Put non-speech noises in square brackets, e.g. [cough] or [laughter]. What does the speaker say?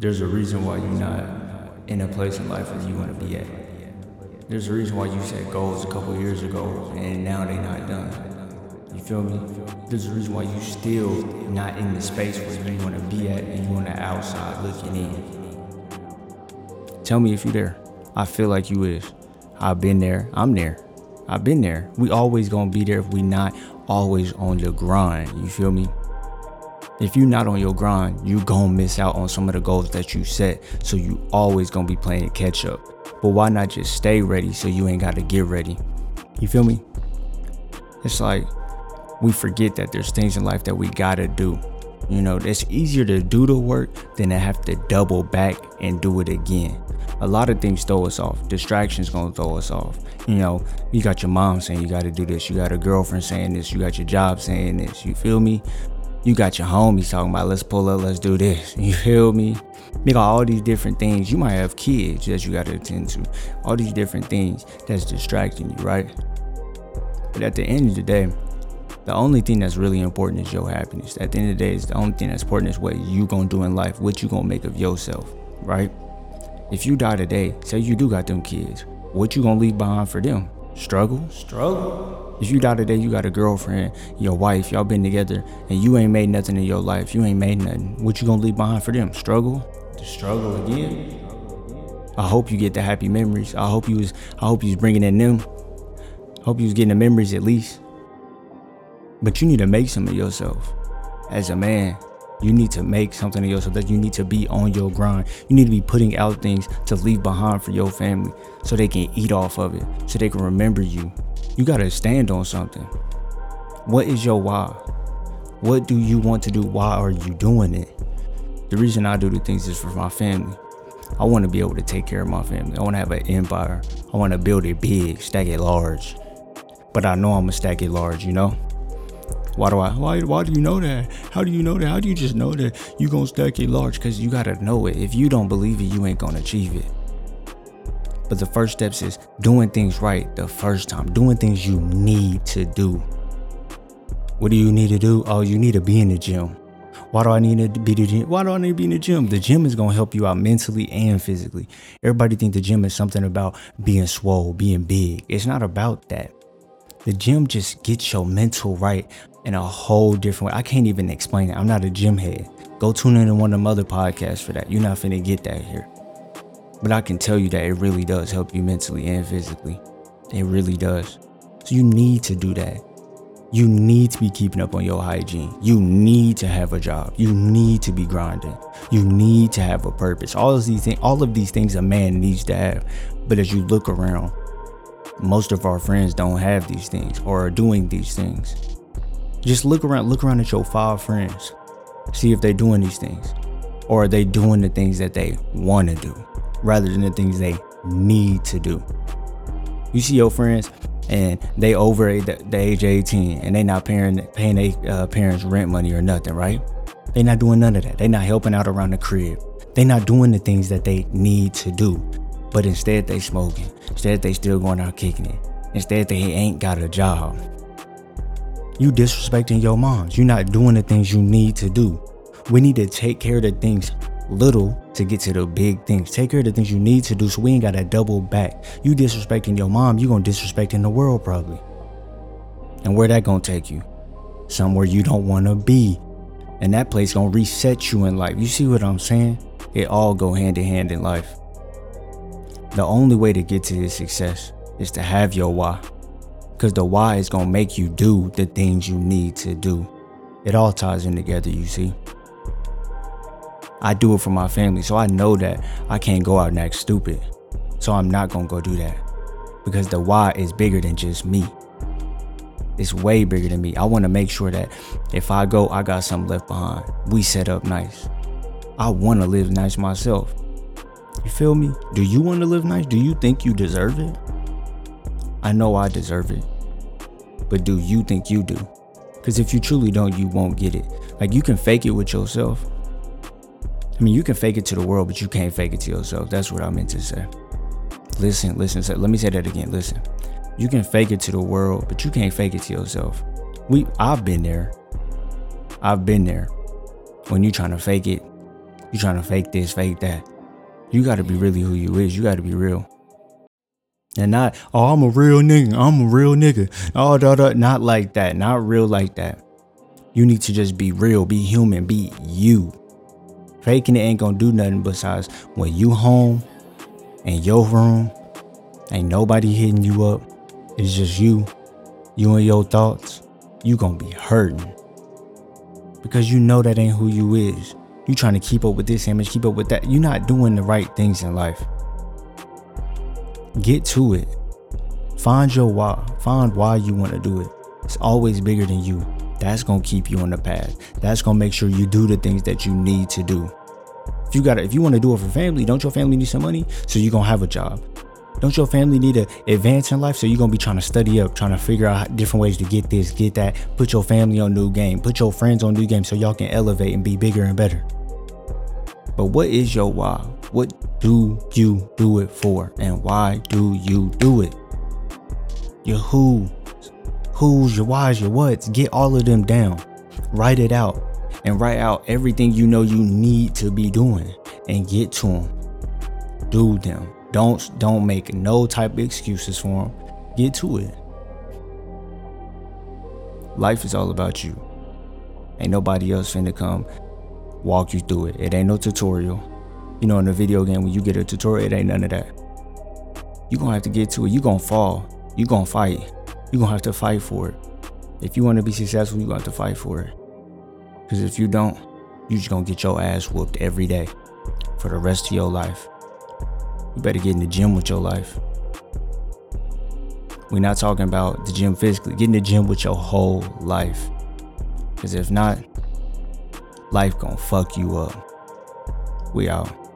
There's a reason why you're not in a place in life where you want to be at. There's a reason why you set goals a couple years ago and now they're not done. You feel me? There's a reason why you still not in the space where you want to be at and you on the outside looking in. Tell me if you're there. I feel like you is. I've been there. I'm there. I've been there. We always gonna be there if we not always on the grind. You feel me? If you're not on your grind, you're gonna miss out on some of the goals that you set. So you always gonna be playing catch up. But why not just stay ready so you ain't gotta get ready? You feel me? It's like we forget that there's things in life that we gotta do. You know, it's easier to do the work than to have to double back and do it again. A lot of things throw us off. Distractions gonna throw us off. You know, you got your mom saying you gotta do this, you got a girlfriend saying this, you got your job saying this, you feel me? You got your homies talking about let's pull up, let's do this. [laughs] You feel me? You got all these different things. You might have kids that you gotta attend to. All these different things that's distracting you, right? But at the end of the day, the only thing that's really important is your happiness. At the end of the day, it's the only thing that's important is what you gonna do in life, what you gonna make of yourself, right? If you die today, say you do got them kids, what you gonna leave behind for them? Struggle? Struggle. If you die today, you got a girlfriend, your wife, y'all been together, and you ain't made nothing in your life. You ain't made nothing. What you gonna leave behind for them? Struggle? To struggle again? I hope you get the happy memories. I hope you was. I hope you was bringing in them. I hope you was getting the memories at least. But you need to make some of yourself. As a man, you need to make something of yourself that you need to be on your grind. You need to be putting out things to leave behind for your family so they can eat off of it, so they can remember you. You got to stand on something. What is your why? What do you want to do? Why are you doing it? The reason I do the things is for my family. I want to be able to take care of my family. I want to have an empire. I want to build it big, stack it large. But I know I'm going to stack it large, you know? Why do I? Why? Why do you know that? How do you know that? How do you just know that you gonna stack it large? Cause you gotta know it. If you don't believe it, you ain't gonna achieve it. But the first steps is doing things right the first time. Doing things you need to do. What do you need to do? Oh, you need to be in the gym. Why do I need to be the gym? Why do I need to be in the gym? The gym is gonna help you out mentally and physically. Everybody think the gym is something about being swole, being big. It's not about that. The gym just gets your mental right in a whole different way. I can't even explain it. I'm not a gym head. Go tune in to one of them other podcasts for that. You're not finna get that here. But I can tell you that it really does help you mentally and physically. It really does. So you need to do that. You need to be keeping up on your hygiene. You need to have a job. You need to be grinding. You need to have a purpose. All of these things, all of these things a man needs to have. But as you look around, most of our friends don't have these things or are doing these things. Just look around, look around at your five friends. See if they're doing these things. Or are they doing the things that they want to do rather than the things they need to do? You see your friends and they over the, age of 18 and they not paying paying their uh, parents rent money or nothing, right? They not doing none of that. They not helping out around the crib. They not doing the things that they need to do. But instead they smoking. Instead they still going out kicking it. Instead they ain't got a job. You disrespecting your moms. You're not doing the things you need to do. We need to take care of the things little to get to the big things. Take care of the things you need to do so we ain't gotta double back. You disrespecting your mom, you gonna disrespect in the world probably. And where that gonna take you? Somewhere you don't wanna be. And that place gonna reset you in life. You see what I'm saying? It all go hand in hand in life. The only way to get to this success is to have your why. Because the why is going to make you do the things you need to do. It all ties in together, you see. I do it for my family, so I know that I can't go out and act stupid. So I'm not going to go do that. Because the why is bigger than just me. It's way bigger than me. I want to make sure that if I go, I got something left behind. We set up nice. I want to live nice myself. You feel me? Do you want to live nice? Do you think you deserve it? I know I deserve it. But do you think you do? Because if you truly don't, you won't get it. Like you can fake it with yourself. I mean, you can fake it to the world, but you can't fake it to yourself. That's what I meant to say. Listen, listen. Let me say that again. Listen. You can fake it to the world, but you can't fake it to yourself. We I've been there. I've been there. When you're trying to fake it you're trying to fake this, fake that. You gotta be really who you is. You gotta be real. And not, oh, I'm a real nigga. I'm a real nigga. Oh, da, da. Not like that. Not real like that. You need to just be real, be human, be you. Faking it ain't gonna do nothing besides when you home in your room, ain't nobody hitting you up. It's just you, you and your thoughts. You gonna be hurting. Because you know that ain't who you is. You trying to keep up with this image, keep up with that. You're not doing the right things in life. Get to it. Find your why. Find why you want to do it. It's always bigger than you. That's gonna keep you on the path. That's gonna make sure you do the things that you need to do. If you gotta, if you want to do it for family, don't your family need some money? So you're gonna have a job. Don't your family need to advance in life? So you're gonna be trying to study up, trying to figure out different ways to get this, get that. Put your family on new game. Put your friends on new game so y'all can elevate and be bigger and better. But what is your why? What do you do it for? And why do you do it? Your who, who's, your why's, your what's. Get all of them down. Write it out. And write out everything you know you need to be doing. And get to them. Do them. Don't don't make no type of excuses for them. Get to it. Life is all about you. Ain't nobody else finna come walk you through it. It ain't no tutorial. You know, in a video game, when you get a tutorial, it ain't none of that. You're gonna have to get to it. You're gonna fall. You're gonna fight. You're gonna have to fight for it. If you wanna be successful, you're gonna have to fight for it. Because if you don't, you're just gonna get your ass whooped every day for the rest of your life. You better get in the gym with your life. We're not talking about the gym physically, get in the gym with your whole life. Because if not, life gonna fuck you up. We out.